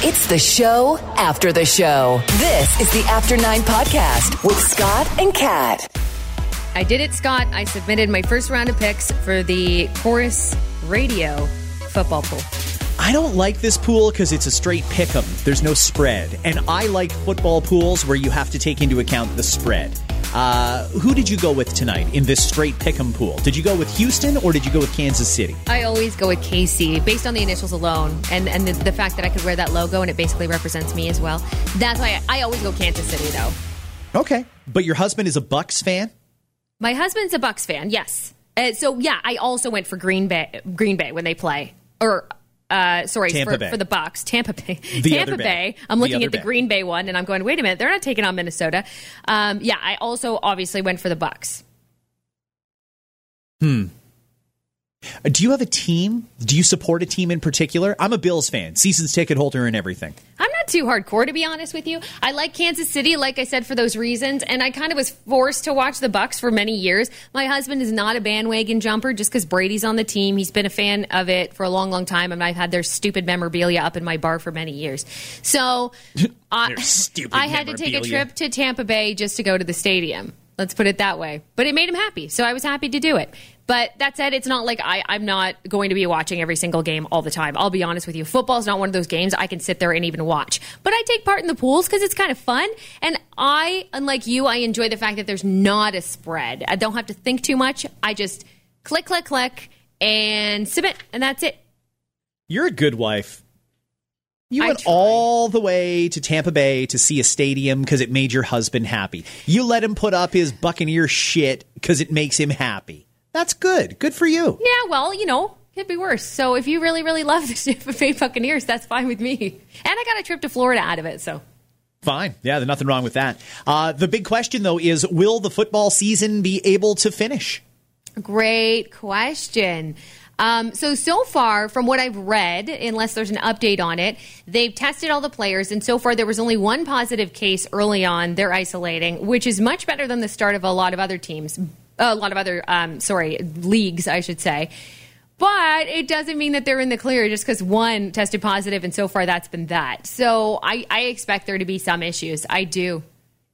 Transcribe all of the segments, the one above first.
It's the show after the show. This is the After Nine podcast with Scott and Kat. I did it, Scott. I submitted my first round of picks for the Corus Radio football pool. I don't like this pool because it's a straight pick 'em. There's no spread. And I like football pools where you have to take into account the spread. Uh, who did you go with tonight in this straight pick 'em pool? Did you go with Houston or did you go with Kansas City? I always go with KC based on the initials alone and, and the, the fact that I could wear that logo and it basically represents me as well. That's why I, I always go Kansas City, though. Okay. But your husband is a Bucks fan? My husband's a Bucks fan, yes. Uh, so, yeah, I also went for Green Bay, Green Bay when they play. Or uh, sorry, for, for the Bucks, Tampa Bay, The Tampa Bay. Bay. I'm looking other at the Bay. Green Bay one, and I'm going, wait a minute, they're not taking on Minnesota. Um, yeah, I also obviously went for the Bucks. Uh, Uh, do you have a team? Do you support a team in particular? I'm a Bills fan, seasons ticket holder and everything. I'm not too hardcore to be honest with you. I like Kansas City, like I said, for those reasons, and I kind of was forced to watch the Bucks for many years. My husband is not a bandwagon jumper just because Brady's on the team. He's been a fan of it for a long, long time, and I've had their stupid memorabilia up in my bar for many years. So I, stupid I had to take a trip to Tampa Bay just to go to the stadium. Let's put it that way. But it made him happy, so I was happy to do it. But that said, it's not like I, I'm not going to be watching every single game all the time. I'll be honest with you. Football's not one of those games I can sit there and even watch. But I take part in the pools because it's kind of fun. And I, unlike you, I enjoy the fact that there's not a spread. I don't have to think too much. I just click, click, click, and submit, and that's it. You're a good wife. You went all the way to Tampa Bay to see a stadium because it made your husband happy. You let him put up his Buccaneer shit because it makes him happy. That's good. Good for you. Yeah, well, you know, could be worse. So if you really, really love the Tampa Bay Buccaneers, that's fine with me. And I got a trip to Florida out of it, so. Fine. Yeah, there's nothing wrong with that. Uh, the big question, though, is will the football season be able to finish? Great question. Um, so, so far, from what I've read, unless there's an update on it, they've tested all the players, and so far there was only one positive case early on. They're isolating, which is much better than the start of a lot of other teams, a lot of other, um, sorry, leagues, I should say. But it doesn't mean that they're in the clear just because one tested positive, and so far that's been that. So I, I expect there to be some issues. I do.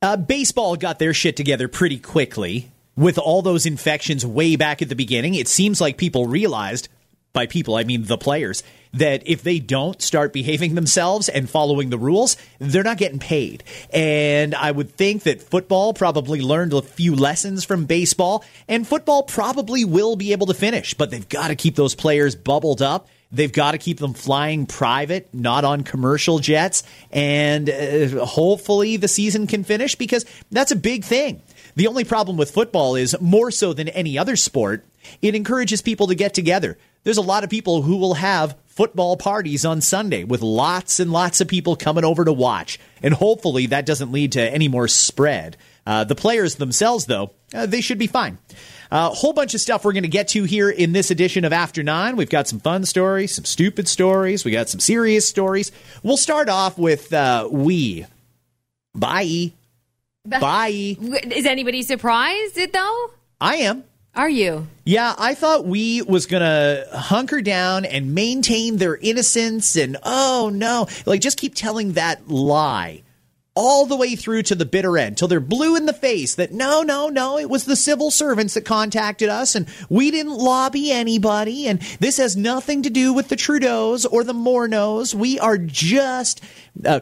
Uh, baseball got their shit together pretty quickly with all those infections way back at the beginning. It seems like people realized, by people, I mean the players, that if they don't start behaving themselves and following the rules, they're not getting paid. And I would think that football probably learned a few lessons from baseball, and football probably will be able to finish, but they've got to keep those players bubbled up. They've got to keep them flying private, not on commercial jets, and uh, hopefully the season can finish because that's a big thing. The only problem with football is more so than any other sport, it encourages people to get together. There's a lot of people who will have football parties on Sunday with lots and lots of people coming over to watch. And hopefully that doesn't lead to any more spread. Uh, the players themselves, though, uh, they should be fine. A uh, whole bunch of stuff we're going to get to here in this edition of After Nine. We've got some fun stories, some stupid stories, we got some serious stories. We'll start off with uh, We. Bye. Bye. Is anybody surprised, it though? I am. Are you? Yeah, I thought we was gonna hunker down and maintain their innocence and oh no, like just keep telling that lie all the way through to the bitter end till they're blue in the face that no, no, no, it was the civil servants that contacted us and we didn't lobby anybody and this has nothing to do with the Trudeaus or the Morneaus. We are just uh,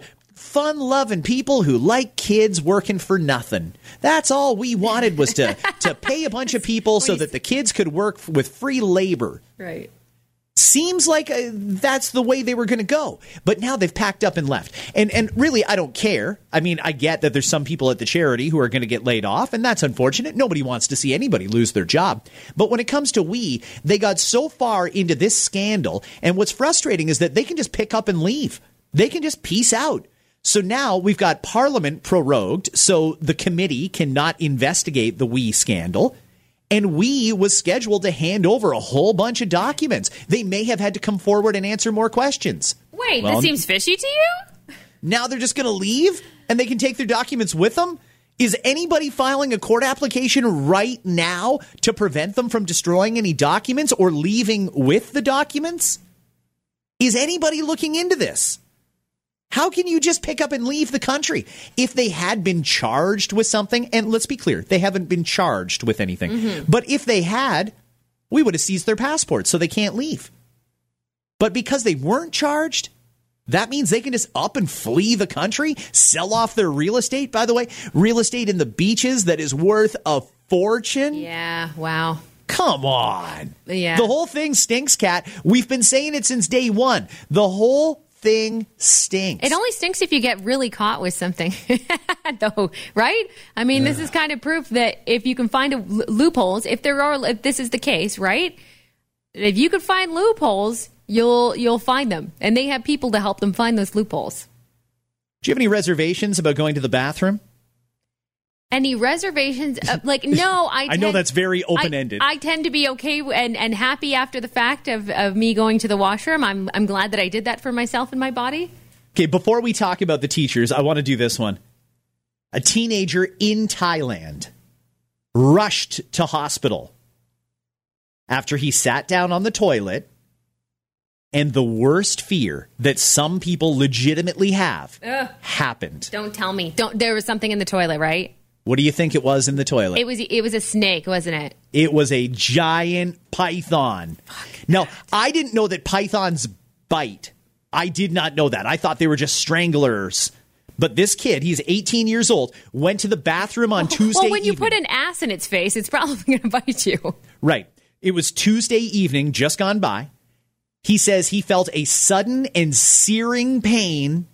fun loving people who like kids working for nothing. That's all we wanted was to to pay a bunch of people so that the kids could work with free labor. Right. Seems like uh, that's the way they were going to go. But now they've packed up and left. And and really I don't care. I mean, I get that there's some people at the charity who are going to get laid off and that's unfortunate. Nobody wants to see anybody lose their job. But when it comes to we, they got so far into this scandal and what's frustrating is that they can just pick up and leave. They can just peace out. So now we've got Parliament prorogued, so the committee cannot investigate the WE scandal. And WE was scheduled to hand over a whole bunch of documents. They may have had to come forward and answer more questions. Wait, Well, that seems fishy to you? Now they're just going to leave and they can take their documents with them? Is anybody filing a court application right now to prevent them from destroying any documents or leaving with the documents? Is anybody looking into this? How can you just pick up and leave the country? If they had been charged with something, and let's be clear, they haven't been charged with anything. Mm-hmm. But if they had, we would have seized their passports so they can't leave. But because they weren't charged, that means they can just up and flee the country, sell off their real estate, by the way, real estate in the beaches that is worth a fortune. Yeah, wow. Come on. Yeah. The whole thing stinks, Kat. We've been saying it since day one. The whole thing stinks. It only stinks if you get really caught with something, though, right? I mean, this is kind of proof that if you can find a, loopholes, if there are, if this is the case, right? If you could find loopholes, you'll you'll find them, and they have people to help them find those loopholes. Do you have any reservations about going to the bathroom? Any reservations? Uh, like, no, I. I know that's very open-ended. I, I tend to be okay and, and happy after the fact of, of me going to the washroom. I'm I'm glad that I did that for myself and my body. Okay, before we talk about the teachers, I want to do this one. A teenager in Thailand rushed to hospital after he sat down on the toilet and the worst fear that some people legitimately have happened. Don't tell me. Don't. There was something in the toilet, right? What do you think it was in the toilet? It was it was a snake, wasn't it? It was a giant python. Now, I didn't know that pythons bite. I did not know that. I thought they were just stranglers. But this kid, he's 18 years old, went to the bathroom on Tuesday well, when you evening. put an ass in its face, it's probably going to bite you. Right. It was Tuesday evening, just gone by. He says he felt a sudden and searing pain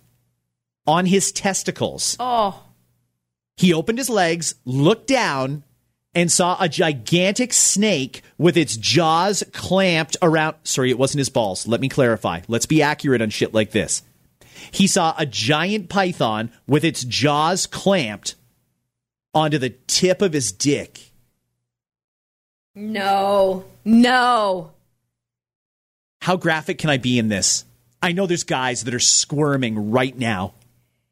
on his testicles. Oh, He opened his legs, looked down, and saw a gigantic snake with its jaws clamped around. Sorry, it wasn't his balls. Let me clarify. Let's be accurate on shit like this. He saw a giant python with its jaws clamped onto the tip of his dick. no, no. How graphic can I be in this? I know there's guys that are squirming right now.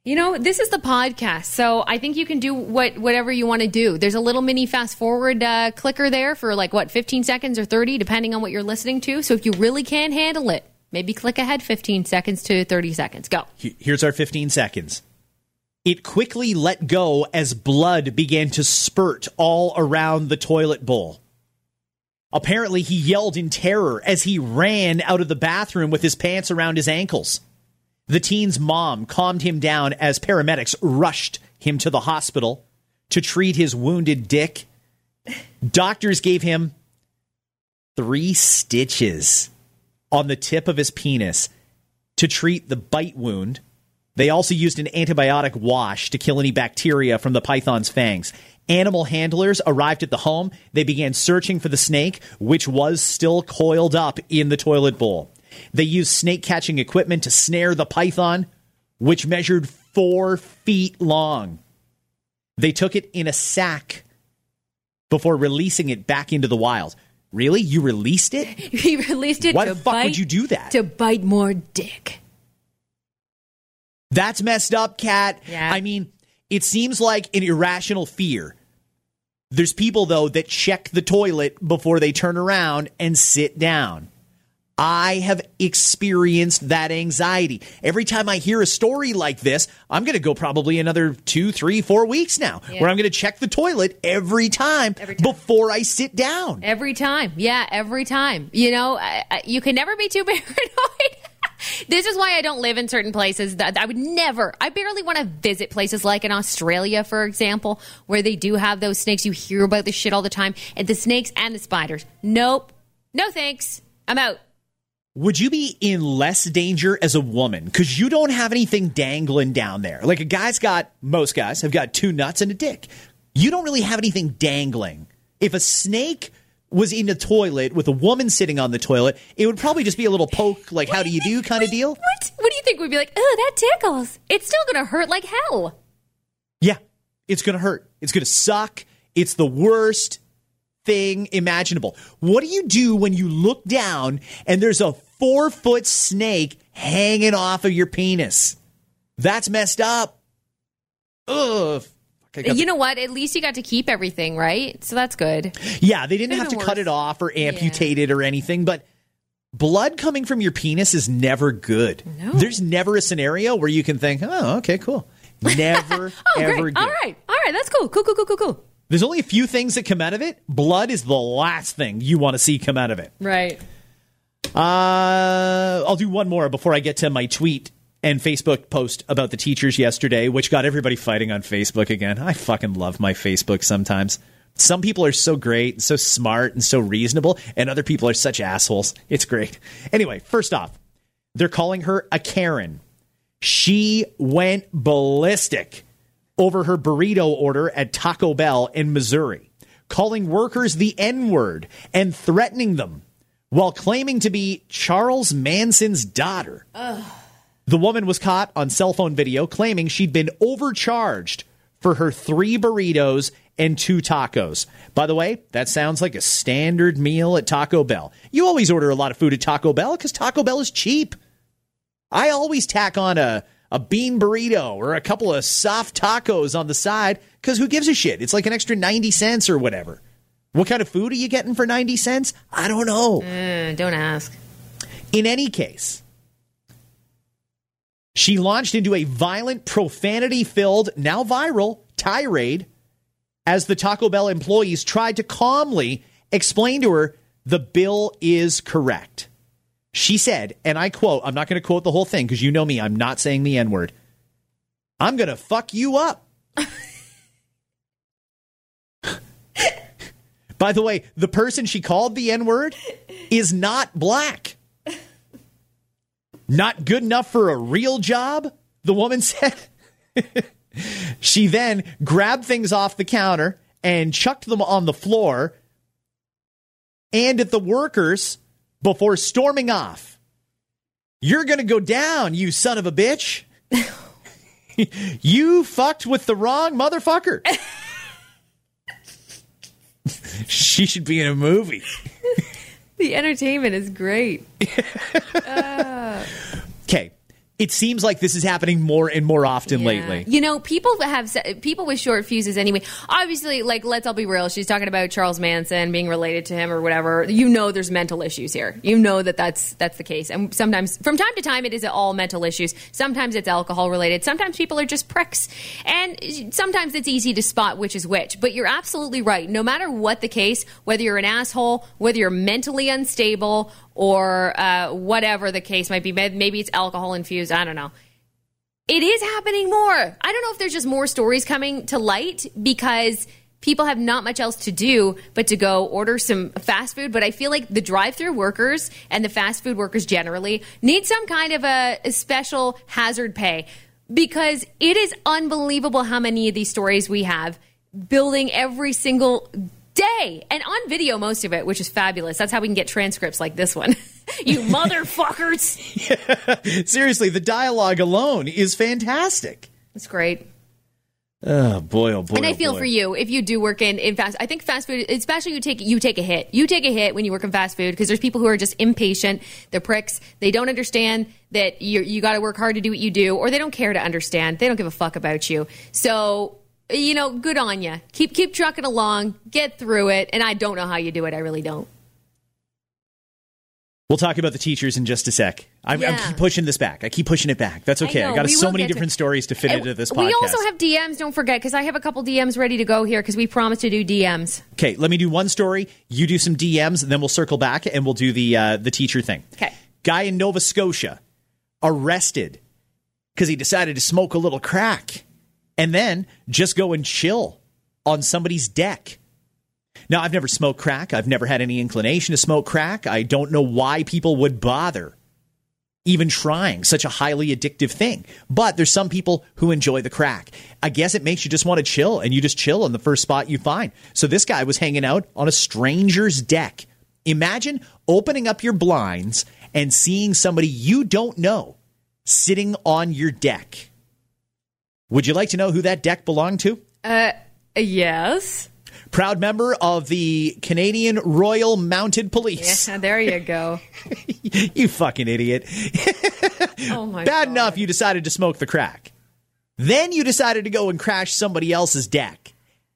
You know, this is the podcast, so I think you can do what whatever you want to do. There's a little mini fast forward uh, clicker there for like what 15 seconds or 30, depending on what you're listening to. So if you really can't handle it, maybe click ahead 15 seconds to 30 seconds. Go. Here's our 15 seconds. It quickly let go as blood began to spurt all around the toilet bowl. Apparently, he yelled in terror as he ran out of the bathroom with his pants around his ankles. The teen's mom calmed him down as paramedics rushed him to the hospital to treat his wounded dick. Doctors gave him three stitches on the tip of his penis to treat the bite wound. They also used an antibiotic wash to kill any bacteria from the python's fangs. Animal handlers arrived at the home. They began searching for the snake, which was still coiled up in the toilet bowl. They used snake catching equipment to snare the python, which measured four feet long. They took it in a sack before releasing it back into the wild. Really? You released it? He released it Why the fuck would you do that? to bite more dick. That's messed up, Kat. Yeah. I mean, it seems like an irrational fear. There's people, though, that check the toilet before they turn around and sit down. I have experienced that anxiety. Every time I hear a story like this, I'm going to go probably another two, three, four weeks now, Yeah. where I'm going to check the toilet every time, Every time. before I sit down. Every time. Yeah, every time. You know, I, I, you can never be too paranoid. this is why I don't live in certain places that I would never, I barely want to visit places like in Australia, for example, where they do have those snakes. You hear about this shit all the time. And the snakes and the spiders. Nope. No thanks. I'm out. Would you be in less danger as a woman because you don't have anything dangling down there? Like a guy's got, most guys have got two nuts and a dick. You don't really have anything dangling. If a snake was in a toilet with a woman sitting on the toilet, it would probably just be a little poke, like, how do you do kind of deal. What? What do you think? We'd be like, oh, that tickles. It's still going to hurt like hell. Yeah, it's going to hurt. It's going to suck. It's the worst thing imaginable. What do you do when you look down and there's a four foot snake hanging off of your penis? That's messed up. Ugh. You know what? At least you got to keep everything, right? So that's good. Yeah, they didn't have to cut it off or amputate yeah. it or anything, but blood coming from your penis is never good. No. There's never a scenario where you can think, oh, okay, cool. Never, oh, ever great. All right, all right, that's cool. Cool, cool, cool, cool, cool. There's only a few things that come out of it. Blood is the last thing you want to see come out of it. Right. Uh, I'll do one more before I get to my tweet and Facebook post about the teachers yesterday, which got everybody fighting on Facebook again. I fucking love my Facebook sometimes. Some people are so great and so smart and so reasonable, and other people are such assholes. It's great. Anyway, first off, they're calling her a Karen. She went ballistic over her burrito order at Taco Bell in Missouri, calling workers the N word and threatening them while claiming to be Charles Manson's daughter. Ugh. The woman was caught on cell phone video claiming she'd been overcharged for her three burritos and two tacos. By the way, that sounds like a standard meal at Taco Bell. You always order a lot of food at Taco Bell because Taco Bell is cheap. I always tack on a, a bean burrito or a couple of soft tacos on the side because who gives a shit? It's like an extra 90 cents or whatever. What kind of food are you getting for 90 cents? I don't know. Uh, don't ask. In any case, she launched into a violent, profanity filled, now viral tirade as the Taco Bell employees tried to calmly explain to her the bill is correct. She said, and I quote, I'm not going to quote the whole thing because you know me, I'm not saying the N word. I'm going to fuck you up. By the way, the person she called the N word is not black. Not good enough for a real job, the woman said. she then grabbed things off the counter and chucked them on the floor and at the workers before storming off. You're going to go down, you son of a bitch. you fucked with the wrong motherfucker. she should be in a movie. The entertainment is great. Okay. It seems like this is happening more and more often yeah. lately. You know, people have people with short fuses anyway. Obviously, like let's all be real. She's talking about Charles Manson being related to him or whatever. You know, there's mental issues here. You know that that's that's the case. And sometimes, from time to time, it is all mental issues. Sometimes it's alcohol related. Sometimes people are just pricks, and sometimes it's easy to spot which is which. But you're absolutely right. No matter what the case, whether you're an asshole, whether you're mentally unstable, or uh, whatever the case might be. Maybe it's alcohol infused. I don't know. It is happening more. I don't know if there's just more stories coming to light because people have not much else to do but to go order some fast food. But I feel like the drive through workers and the fast food workers generally need some kind of a, a special hazard pay because it is unbelievable how many of these stories we have building every single day and on video most of it which is fabulous that's how we can get transcripts like this one you motherfuckers yeah. seriously the dialogue alone is fantastic it's great Oh boy! Oh boy! And I oh, feel boy. for you if you do work in, in fast. I think fast food, especially you take you take a hit. You take a hit when you work in fast food because there's people who are just impatient. They're pricks. They don't understand that you you got to work hard to do what you do, or they don't care to understand. They don't give a fuck about you. So you know, good on you. Keep keep trucking along, get through it. And I don't know how you do it. I really don't. We'll talk about the teachers in just a sec. I'm, yeah. I keep pushing this back. I keep pushing it back. That's okay. I, I got so many different to, stories to fit into this podcast. We also have DMs. Don't forget, because I have a couple DMs ready to go here because we promised to do DMs. Okay, let me do one story. You do some DMs, and then we'll circle back and we'll do the uh, the teacher thing. Okay. Guy in Nova Scotia arrested because he decided to smoke a little crack and then just go and chill on somebody's deck. Now, I've never smoked crack. I've never had any inclination to smoke crack. I don't know why people would bother even trying such a highly addictive thing. But there's some people who enjoy the crack. I guess it makes you just want to chill and you just chill on the first spot you find. So this guy was hanging out on a stranger's deck. Imagine opening up your blinds and seeing somebody you don't know sitting on your deck. Would you like to know who that deck belonged to? Uh, yes. Proud member of the Canadian Royal Mounted Police. Yeah, there you go. you fucking idiot. oh my god. Bad God. enough you decided to smoke the crack. Then you decided to go and crash somebody else's deck.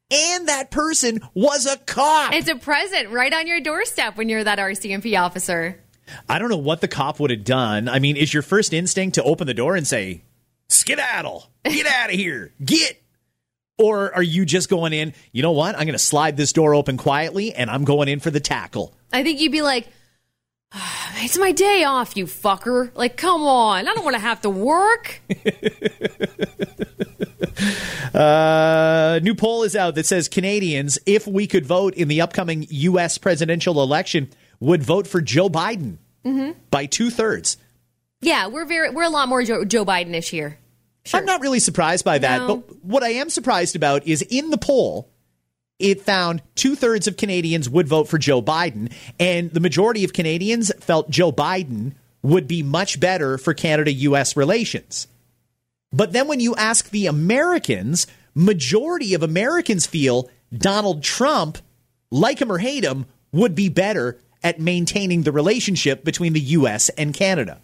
And that person was a cop. It's a present right on your doorstep when you're that RCMP officer. I don't know what the cop would have done. I mean, is your first instinct to open the door and say, skedaddle, get out of here, get? Or are you just going in, you know what? I'm going to slide this door open quietly and I'm going in for the tackle. I think you'd be like, "Ah, it's my day off, you fucker. Like, come on. I don't want to have to work. Uh, new poll is out that says Canadians, if we could vote in the upcoming U.S. presidential election, would vote for Joe Biden by two thirds. yeah, we're very, we're a lot more Joe, Joe Biden-ish here. I'm not really surprised by that, No. but what I am surprised about is in the poll, it found two thirds of Canadians would vote for Joe Biden, and the majority of Canadians felt Joe Biden would be much better for Canada U.S. relations. But then when you ask the Americans, majority of Americans feel Donald Trump, like him or hate him, would be better at maintaining the relationship between the U.S. and Canada.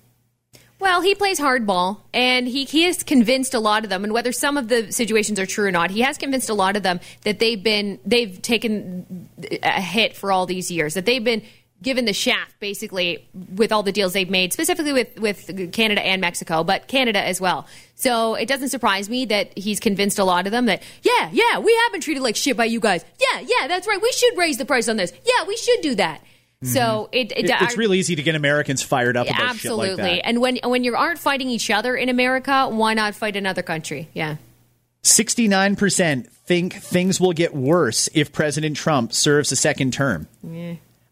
Well, he plays hardball, and he, he has convinced a lot of them, and whether some of the situations are true or not, he has convinced a lot of them that they've been they've taken a hit for all these years, that they've been given the shaft basically with all the deals they've made, specifically with with Canada and Mexico, but Canada as well. So it doesn't surprise me that he's convinced a lot of them that yeah, yeah, we have been treated like shit by you guys. Yeah, yeah, that's right. We should raise the price on this. Yeah, we should do that. Mm-hmm. So it, it, It- it's I- real easy to get Americans fired up about Absolutely. shit like that. And when when you aren't fighting each other in America, why not fight another country? Yeah. 69% think things will get worse if President Trump serves a second term.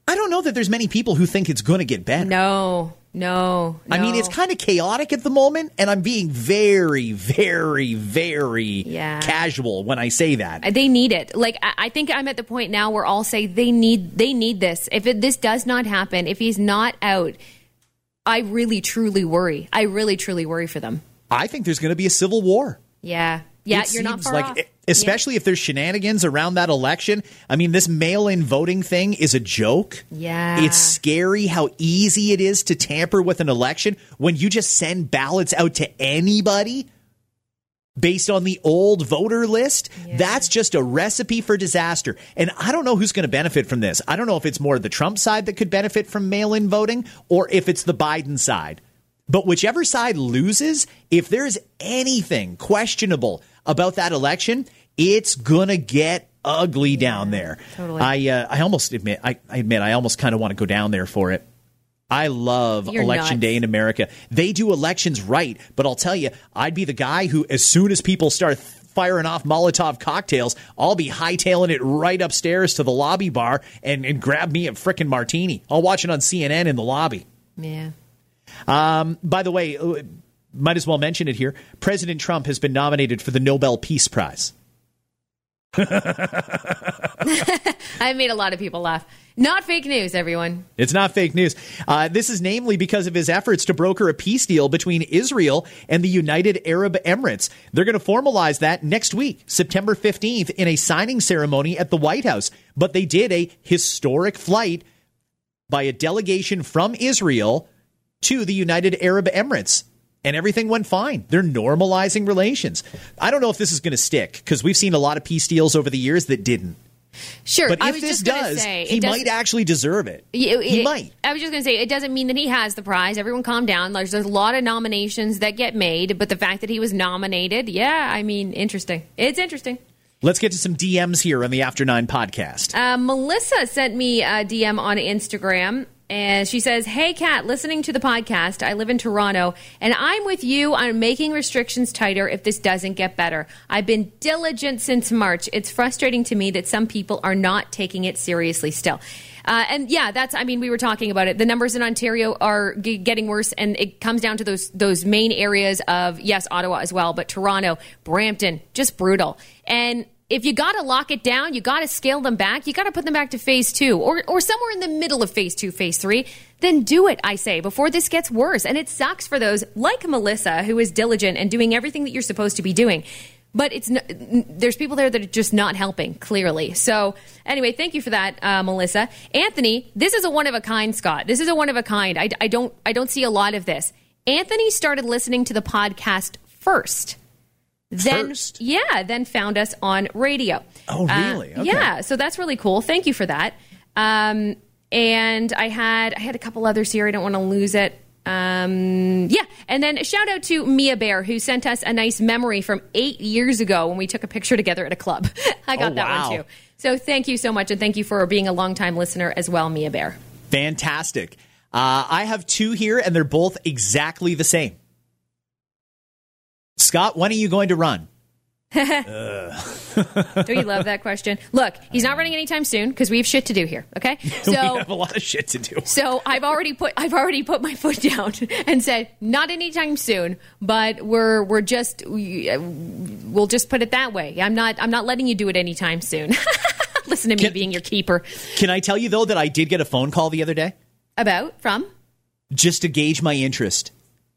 I don't know that there's many people who think it's going to get better. No. No. I mean, it's kind of chaotic at the moment, and I'm being very, very, very Yeah. casual when I say that. Uh, they need it. Like I, I think I'm at the point now where I'll say they need they need this. If it, this does not happen, if he's not out, I really truly worry. I really truly worry for them. I think there's going to be a civil war. Yeah. Yeah, It you're not far like, off. especially if there's shenanigans around that election. I mean, this mail-in voting thing is a joke. Yeah. it's scary how easy it is to tamper with an election when you just send ballots out to anybody based on the old voter list. That's just a recipe for disaster. And I don't know who's going to benefit from this. I don't know if it's more the Trump side that could benefit from mail-in voting or if it's the Biden side. But whichever side loses, if there's anything questionable about that election, it's gonna get ugly down there. totally. I uh, I almost admit I, I admit I almost kind of want to go down there for it. I love You're election nuts. day in America. They do elections right, but I'll tell you, I'd be the guy who, as soon as people start firing off Molotov cocktails, I'll be hightailing it right upstairs to the lobby bar and, and grab me a frickin' martini. I'll watch it on CNN in the lobby. yeah. By the way, uh, might as well mention it here. President Trump has been nominated for the Nobel Peace Prize. I made a lot of people laugh. Not fake news, everyone. It's not fake news. Uh, this is namely because of his efforts to broker a peace deal between Israel and the United Arab Emirates. They're going to formalize that next week, September 15th, in a signing ceremony at the White House. But they did a historic flight by a delegation from Israel to the United Arab Emirates. And everything went fine. They're normalizing relations. I don't know if this is going to stick because we've seen a lot of peace deals over the years that didn't. Sure. But if this does, say, he might actually deserve it. It- he might. I was just going to say, it doesn't mean that he has the prize. Everyone calm down. There's, there's a lot of nominations that get made, but the fact that he was nominated, yeah, I mean, interesting. It's interesting. Let's get to some DMs here on the After Nine podcast. Uh, Melissa sent me a DM on Instagram. And she says, Hey, Kat, listening to the podcast. I live in Toronto, and I'm with you on making restrictions tighter if this doesn't get better. I've been diligent since March. It's frustrating to me that some people are not taking it seriously still. Uh, and yeah, that's. I mean, we were talking about it. The numbers in Ontario are g- getting worse, and it comes down to those those main areas of yes, Ottawa as well, but Toronto, Brampton, just brutal. And if you got to lock it down, you got to scale them back. You got to put them back to phase two or, or somewhere in the middle of phase two, phase three. Then do it, I say, before this gets worse. And it sucks for those like Melissa, who is diligent and doing everything that you're supposed to be doing. But it's there's people there that are just not helping clearly. So anyway, thank you for that, uh, Melissa. Anthony, this is a one of a kind, Scott. This is a one of a kind. I, I don't I don't see a lot of this. Anthony started listening to the podcast first then First? yeah then found us on radio Oh, Uh, really? Okay. yeah so that's really cool thank you for that um, and i had i had a couple others here i don't want to lose it um, yeah and then a shout out to mia bear who sent us a nice memory from eight years ago when we took a picture together at a club i got Oh, that wow. one too so thank you so much and thank you for being a longtime listener as well mia bear Fantastic. Uh, I have two here, and they're both exactly the same. Scott, when are you going to run? Don't you love that question? Look, he's not running anytime soon because we have shit to do here. Okay, so we have a lot of shit to do. So I've already put I've already put my foot down and said not anytime soon, but we're we're just we, we'll just put it that way. I'm not I'm not letting you do it anytime soon. Listen to me Can- being your keeper. Can I tell you though that I did get a phone call the other day About from just to gauge my interest?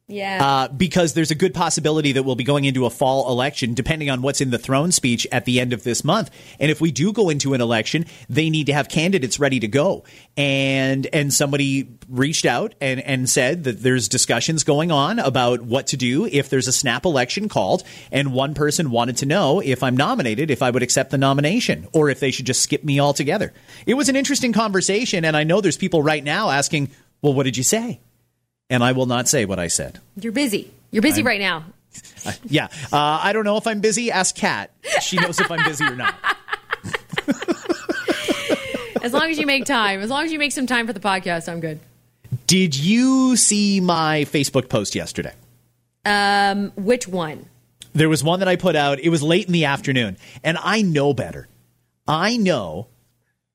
Yeah. Uh, because there's a good possibility that we'll be going into a fall election, depending on what's in the throne speech at the end of this month. And if we do go into an election, they need to have candidates ready to go. And and somebody reached out and and said that there's discussions going on about what to do if there's a snap election called. And one person wanted to know if I'm nominated, if I would accept the nomination, or if they should just skip me altogether. It was an interesting conversation, and I know there's people right now asking, "Well, what did you say?" And I will not say what I said. You're busy. You're busy right now. Yeah. Uh, I don't know if I'm busy. Ask Kat. She knows if I'm busy or not. As long as you make time, as long as you make some time for the podcast, I'm good. Did you see my Facebook post yesterday? Um, which one? There was one that I put out. It was late in the afternoon, and I know better. I know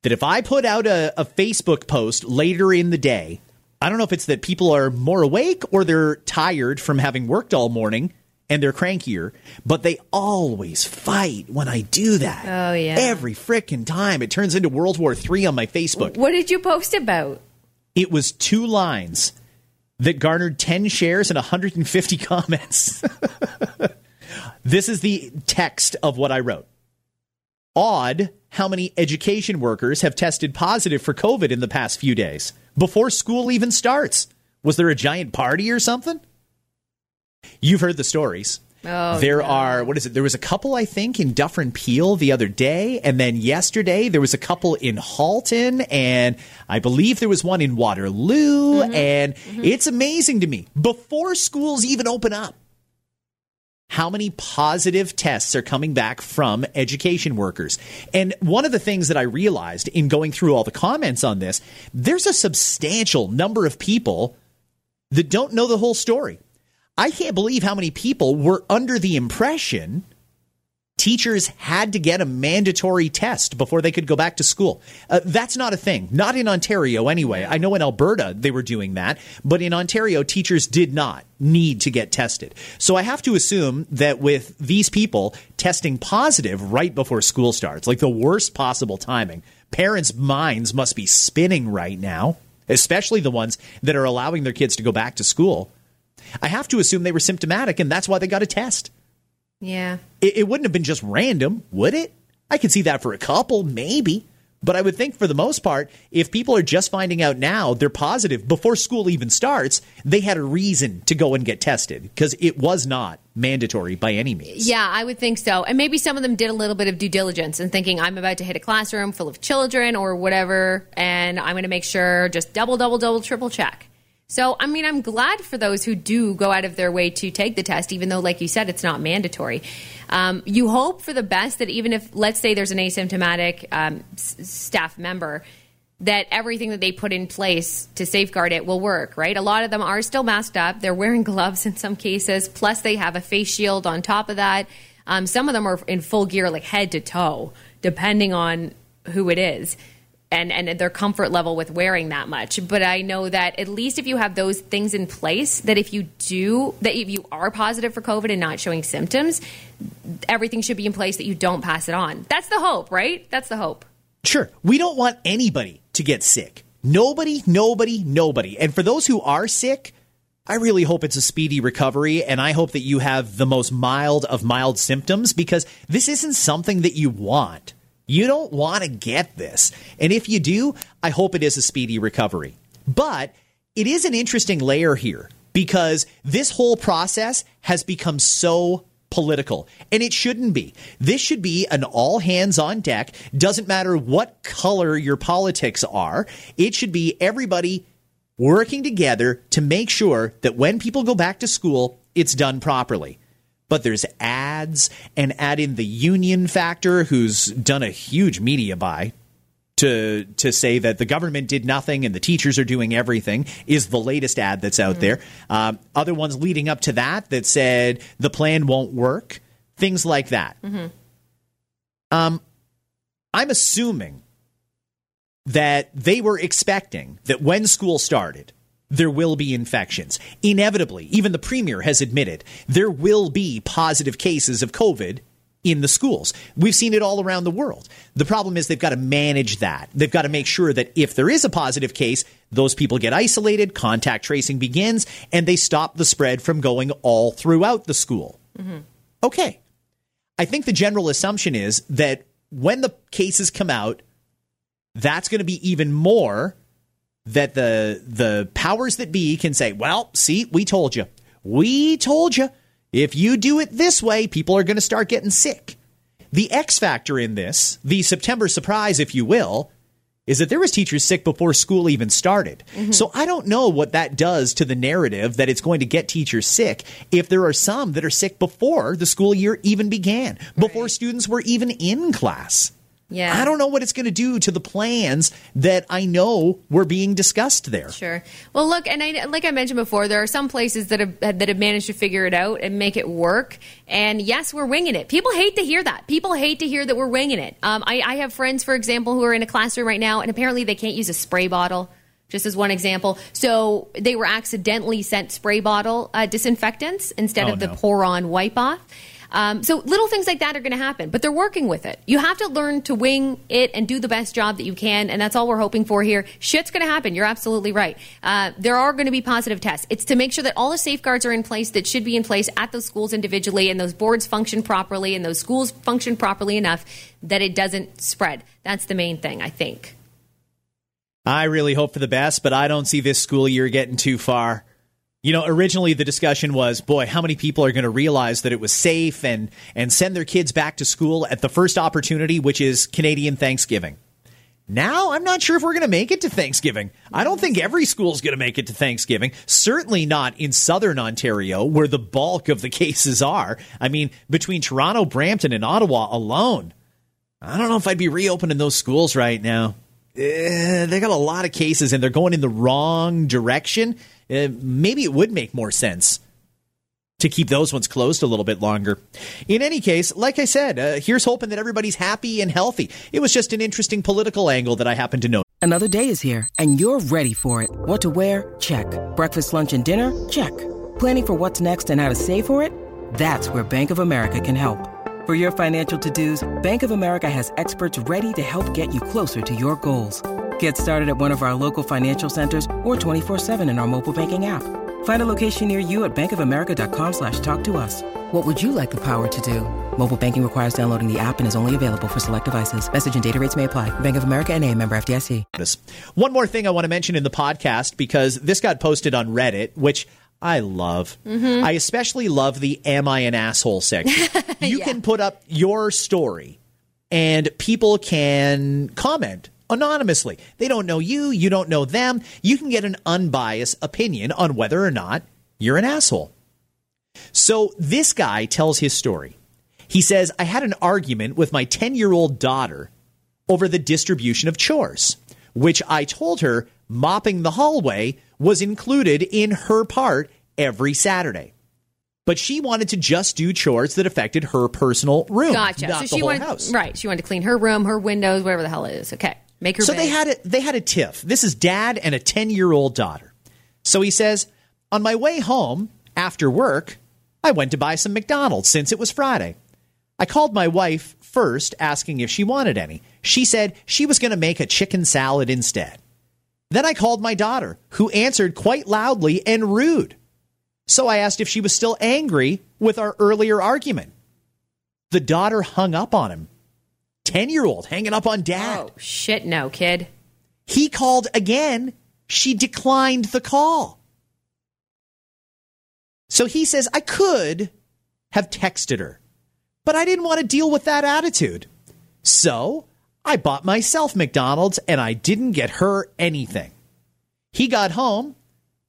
that if I put out a, a Facebook post later in the day, I don't know if it's that people are more awake or they're tired from having worked all morning and they're crankier, but they always fight when I do that. Oh, yeah. Every frickin' time. It turns into World War III on my Facebook. What did you post about? It was two lines that garnered 10 shares and 150 comments. this is the text of what I wrote. Odd how many education workers have tested positive for COVID in the past few days before school even starts. Was there a giant party or something? You've heard the stories. Oh, there no. are what is it? There was a couple I think in Dufferin Peel the other day, and then yesterday there was a couple in Halton, and I believe there was one in Waterloo. Mm-hmm. And it's amazing to me before schools even open up how many positive tests are coming back from education workers. And one of the things that I realized in going through all the comments on this, there's a substantial number of people that don't know the whole story. I can't believe how many people were under the impression teachers had to get a mandatory test before they could go back to school. Uh, that's not a thing. Not in Ontario, anyway. I know in Alberta they were doing that, but in Ontario, teachers did not need to get tested. So I have to assume that with these people testing positive right before school starts, like the worst possible timing, parents' minds must be spinning right now, especially the ones that are allowing their kids to go back to school. I have to assume they were symptomatic, and that's why they got a test. Yeah. It, it wouldn't have been just random, would it? I could see that for a couple, maybe. But I would think for the most part, if people are just finding out now they're positive before school even starts, they had a reason to go and get tested because it was not mandatory by any means. Yeah, I would think so. And maybe some of them did a little bit of due diligence and thinking, I'm about to hit a classroom full of children or whatever, and I'm going to make sure just double, double, double, triple check. So, I mean, I'm glad for those who do go out of their way to take the test, even though, like you said, it's not mandatory. Um, you hope for the best that even if, let's say, there's an asymptomatic um, s- staff member, that everything that they put in place to safeguard it will work, right? A lot of them are still masked up. They're wearing gloves in some cases. Plus, they have a face shield on top of that. Um, some of them are in full gear, like head to toe, depending on who it is. And, and their comfort level with wearing that much. But I know that at least if you have those things in place, that if you do, that if you are positive for COVID and not showing symptoms, everything should be in place that you don't pass it on. That's the hope, right? That's the hope. Sure. We don't want anybody to get sick. Nobody, nobody, nobody. And for those who are sick, I really hope it's a speedy recovery and I hope that you have the most mild of mild symptoms because this isn't something that you want. You don't want to get this. And if you do, I hope it is a speedy recovery. But it is an interesting layer here because this whole process has become so political. And it shouldn't be. This should be an all hands on deck. Doesn't matter what color your politics are. It should be everybody working together to make sure that when people go back to school, it's done properly. But there's ads and add in the union factor, who's done a huge media buy to to say that the government did nothing and the teachers are doing everything is the latest ad that's out mm-hmm. there. Um, other ones leading up to that that said the plan won't work, things like that. Mm-hmm. Um, I'm assuming that they were expecting that when school started, there will be infections. Inevitably, even the premier has admitted there will be positive cases of COVID in the schools. We've seen it all around the world. The problem is they've got to manage that. They've got to make sure that if there is a positive case, those people get isolated, contact tracing begins, and they stop the spread from going all throughout the school. Mm-hmm. Okay. I think the general assumption is that when the cases come out, that's going to be even more that the the powers that be can say, "Well, see, we told you. We told you." If you do it this way, people are going to start getting sick. The X factor in this, the September surprise, if you will, is that there was teachers sick before school even started. Mm-hmm. So I don't know what that does to the narrative that it's going to get teachers sick if there are some that are sick before the school year even began, before right. students were even in class. Yeah. I don't know what it's going to do to the plans that I know were being discussed there. Sure. Well, look, and I, like I mentioned before, there are some places that have that have managed to figure it out and make it work. And yes, we're winging it. People hate to hear that. People hate to hear that we're winging it. Um, I, I have friends, for example, who are in a classroom right now, and apparently they can't use a spray bottle just as one example. So they were accidentally sent spray bottle uh, disinfectants instead oh, of the no. pour on wipe off. Um, so little things like that are going to happen, but they're working with it. You have to learn to wing it and do the best job that you can, and that's all we're hoping for here. Shit's going to happen. You're absolutely right. Uh, there are going to be positive tests. It's to make sure that all the safeguards are in place that should be in place at those schools individually, and those boards function properly, and those schools function properly enough that it doesn't spread. That's the main thing, I think. I really hope for the best, but I don't see this school year getting too far. You know, originally the discussion was, boy, how many people are going to realize that it was safe and and send their kids back to school at the first opportunity, which is Canadian Thanksgiving. Now, I'm not sure if we're going to make it to Thanksgiving. I don't think every school is going to make it to Thanksgiving. Certainly not in southern Ontario, where the bulk of the cases are. I mean, between Toronto, Brampton, and Ottawa alone, I don't know if I'd be reopening those schools right now. Eh, they got a lot of cases and they're going in the wrong direction uh, maybe it would make more sense to keep those ones closed a little bit longer. In any case, like I said, uh, here's hoping that everybody's happy and healthy. It was just an interesting political angle that I happened to know. Another day is here, and you're ready for it. What to wear? Check. Breakfast, lunch, and dinner? Check. Planning for what's next and how to save for it? That's where Bank of America can help. For your financial to-dos, Bank of America has experts ready to help get you closer to your goals. Get started at one of our local financial centers or 24-7 in our mobile banking app. Find a location near you at bankofamerica.com slash talk to us. What would you like the power to do? Mobile banking requires downloading the app and is only available for select devices. Message and data rates may apply. Bank of America and a member FDIC. One more thing I want to mention in the podcast because this got posted on Reddit, which I love. Mm-hmm. I especially love the Am I an Asshole section. You yeah. can put up your story and people can comment anonymously. They don't know you, you don't know them. You can get an unbiased opinion on whether or not you're an asshole. So this guy tells his story. He says, I had an argument with my 10 year old daughter over the distribution of chores. which I told her mopping the hallway was included in her part every Saturday. But she wanted to just do chores that affected her personal room, Gotcha. not so the she whole wanted, house. right? She wanted to clean her room, her windows, whatever the hell it is. Okay, make her. So they had a they had a tiff. This is dad and a 10-year-old daughter. So he says, "On my way home after work, I went to buy some McDonald's since it was Friday. I called my wife first asking if she wanted any. She said she was going to make a chicken salad instead. Then I called my daughter, who answered quite loudly and rude. So I asked if she was still angry with our earlier argument. The daughter hung up on him. 10 year old hanging up on dad. Oh shit, no, kid. He called again. She declined the call. So he says, I could have texted her, but I didn't want to deal with that attitude. So I bought myself McDonald's and I didn't get her anything. He got home.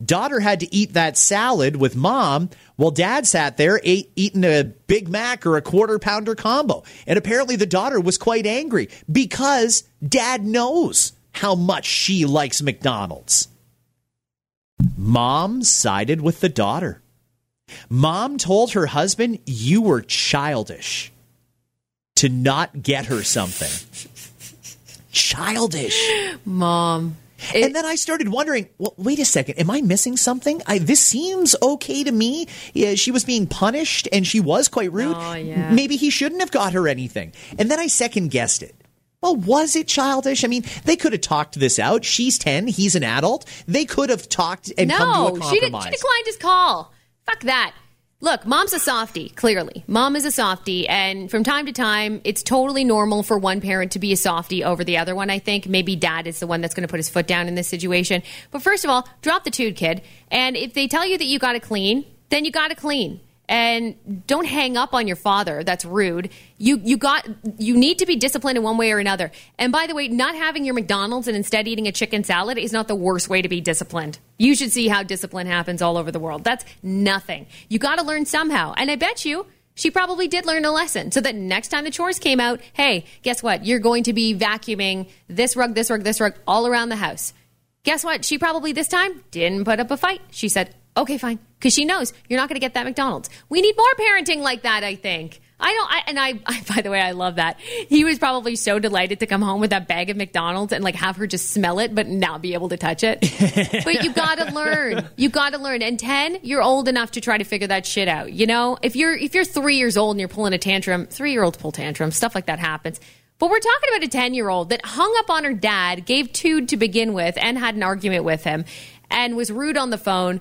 Daughter had to eat that salad with mom while dad sat there ate, eating a Big Mac or a quarter pounder combo. And apparently the daughter was quite angry because dad knows how much she likes McDonald's. Mom sided with the daughter. Mom told her husband, You were childish to not get her something. childish. Mom. It- and then I started wondering, well, wait a second, am I missing something? I, this seems okay to me. Yeah, she was being punished and she was quite rude. Oh, yeah. Maybe he shouldn't have got her anything. And then I second guessed it. Well, was it childish? I mean, they could have talked this out. She's 10, he's an adult. They could have talked and come no, to a she, did, she declined his call. Fuck that. Look, mom's a softie, clearly. Mom is a softie, and from time to time, it's totally normal for one parent to be a softie over the other one, I think. Maybe dad is the one that's going to put his foot down in this situation. But first of all, drop the toot, kid. And if they tell you that you got to clean, then you got to clean. And don't hang up on your father. That's rude. You you got you need to be disciplined in one way or another. And by the way, not having your McDonald's and instead eating a chicken salad is not the worst way to be disciplined. You should see how discipline happens all over the world. That's nothing. You got to learn somehow. And I bet you she probably did learn a lesson so that next time the chores came out, hey, guess what? You're going to be vacuuming this rug, this rug, this rug all around the house. Guess what? She probably this time didn't put up a fight. She said, okay, fine. Because she knows you're not going to get that McDonald's. We need more parenting like that, I think. I don't, I, and I, I, by the way, I love that. He was probably so delighted to come home with that bag of McDonald's and like have her just smell it, but not be able to touch it. but you gotta learn. You gotta learn. And 10, you're old enough to try to figure that shit out. You know, if you're, if you're three years old and you're pulling a tantrum, three year olds pull tantrums, stuff like that happens. But we're talking about a 10 year old that hung up on her dad, gave two to begin with, and had an argument with him, and was rude on the phone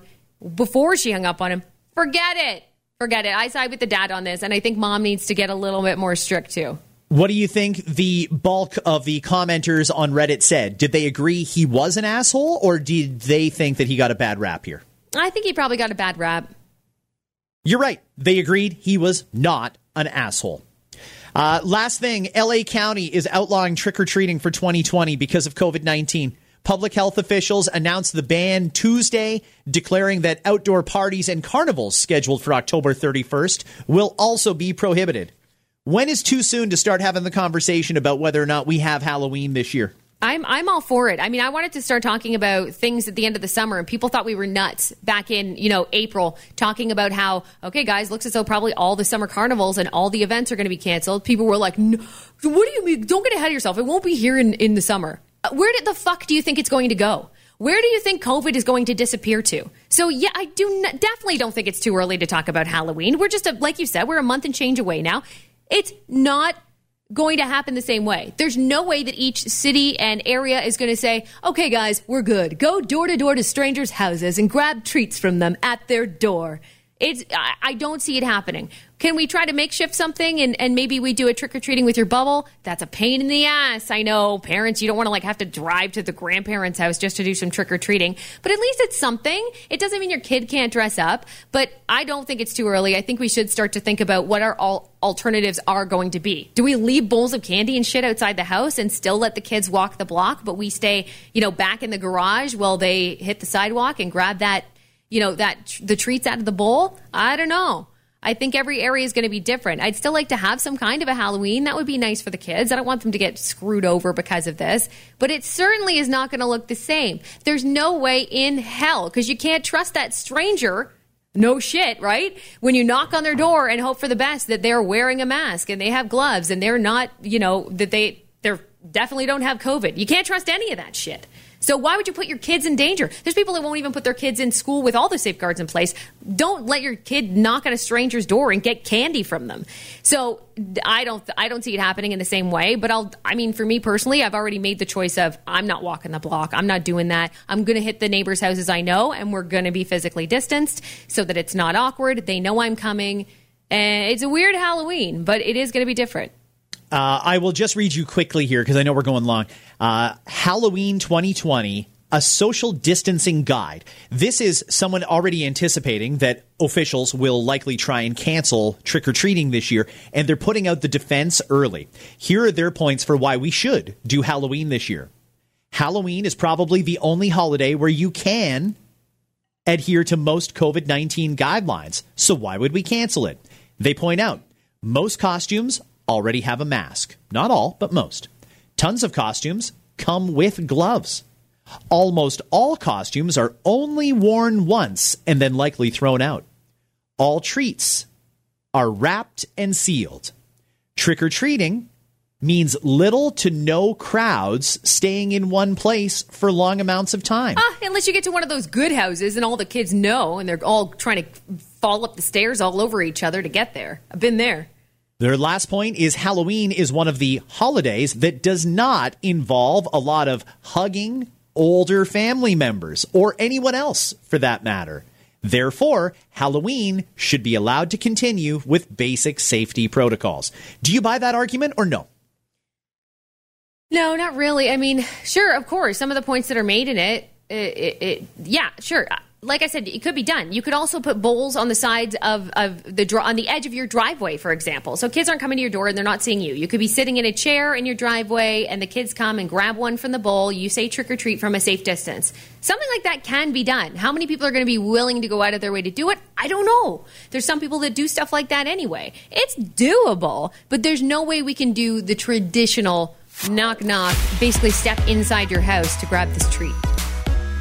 before she hung up on him. Forget it. Forget it. I side with the dad on this, and I think mom needs to get a little bit more strict too. What do you think the bulk of the commenters on Reddit said? Did they agree he was an asshole, or did they think that he got a bad rap here? I think he probably got a bad rap. You're right. They agreed he was not an asshole. Uh, last thing LA County is outlawing trick or treating for 2020 because of COVID 19. Public health officials announced the ban Tuesday, declaring that outdoor parties and carnivals scheduled for October 31st will also be prohibited. When is too soon to start having the conversation about whether or not we have Halloween this year? I'm I'm all for it. I mean, I wanted to start talking about things at the end of the summer, and people thought we were nuts back in you know April, talking about how okay, guys, looks as though probably all the summer carnivals and all the events are going to be canceled. People were like, no, "What do you mean? Don't get ahead of yourself. It won't be here in in the summer." Uh, Where the fuck do you think it's going to go? Where do you think COVID is going to disappear to? So yeah, I do definitely don't think it's too early to talk about Halloween. We're just a, like you said, we're a month and change away now. It's not going to happen the same way. There's no way that each city and area is going to say, okay, guys, we're good. Go door to door to strangers' houses and grab treats from them at their door. It's, I, I don't see it happening. Can we try to makeshift something and, and maybe we do a trick or treating with your bubble? That's a pain in the ass. I know parents, you don't want to like have to drive to the grandparents' house just to do some trick or treating, but at least it's something. It doesn't mean your kid can't dress up, but I don't think it's too early. I think we should start to think about what our all alternatives are going to be. Do we leave bowls of candy and shit outside the house and still let the kids walk the block, but we stay, you know, back in the garage while they hit the sidewalk and grab that, you know, that the treats out of the bowl? I don't know. I think every area is going to be different. I'd still like to have some kind of a Halloween. That would be nice for the kids. I don't want them to get screwed over because of this, but it certainly is not going to look the same. There's no way in hell because you can't trust that stranger. No shit, right? When you knock on their door and hope for the best that they're wearing a mask and they have gloves and they're not, you know, that they they're definitely don't have COVID. You can't trust any of that shit. So why would you put your kids in danger? There's people that won't even put their kids in school with all the safeguards in place. Don't let your kid knock on a stranger's door and get candy from them. So I don't I don't see it happening in the same way, but I'll I mean for me personally, I've already made the choice of I'm not walking the block. I'm not doing that. I'm going to hit the neighbors' houses I know and we're going to be physically distanced so that it's not awkward. They know I'm coming. And it's a weird Halloween, but it is going to be different. Uh, I will just read you quickly here because I know we're going long. Uh, Halloween 2020, a social distancing guide. This is someone already anticipating that officials will likely try and cancel trick or treating this year, and they're putting out the defense early. Here are their points for why we should do Halloween this year. Halloween is probably the only holiday where you can adhere to most COVID 19 guidelines. So why would we cancel it? They point out most costumes already have a mask. Not all, but most. Tons of costumes come with gloves. Almost all costumes are only worn once and then likely thrown out. All treats are wrapped and sealed. Trick or treating means little to no crowds staying in one place for long amounts of time. Ah, unless you get to one of those good houses and all the kids know and they're all trying to fall up the stairs all over each other to get there. I've been there. Their last point is Halloween is one of the holidays that does not involve a lot of hugging older family members or anyone else for that matter. Therefore, Halloween should be allowed to continue with basic safety protocols. Do you buy that argument or no? No, not really. I mean, sure, of course, some of the points that are made in it, it, it, it yeah, sure like I said, it could be done. You could also put bowls on the sides of, of the on the edge of your driveway, for example. So kids aren't coming to your door and they're not seeing you. You could be sitting in a chair in your driveway, and the kids come and grab one from the bowl. You say trick or treat from a safe distance. Something like that can be done. How many people are going to be willing to go out of their way to do it? I don't know. There's some people that do stuff like that anyway. It's doable, but there's no way we can do the traditional knock knock, basically step inside your house to grab this treat.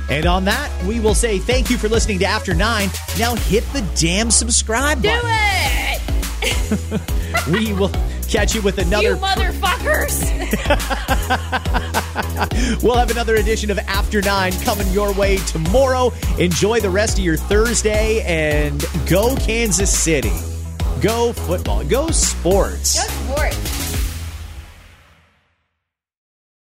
And on that, we will say thank you for listening to After Nine. Now hit the damn subscribe Do button. Do it! we will catch you with another. You motherfuckers! we'll have another edition of After Nine coming your way tomorrow. Enjoy the rest of your Thursday and go Kansas City. Go football. Go sports. Go sports.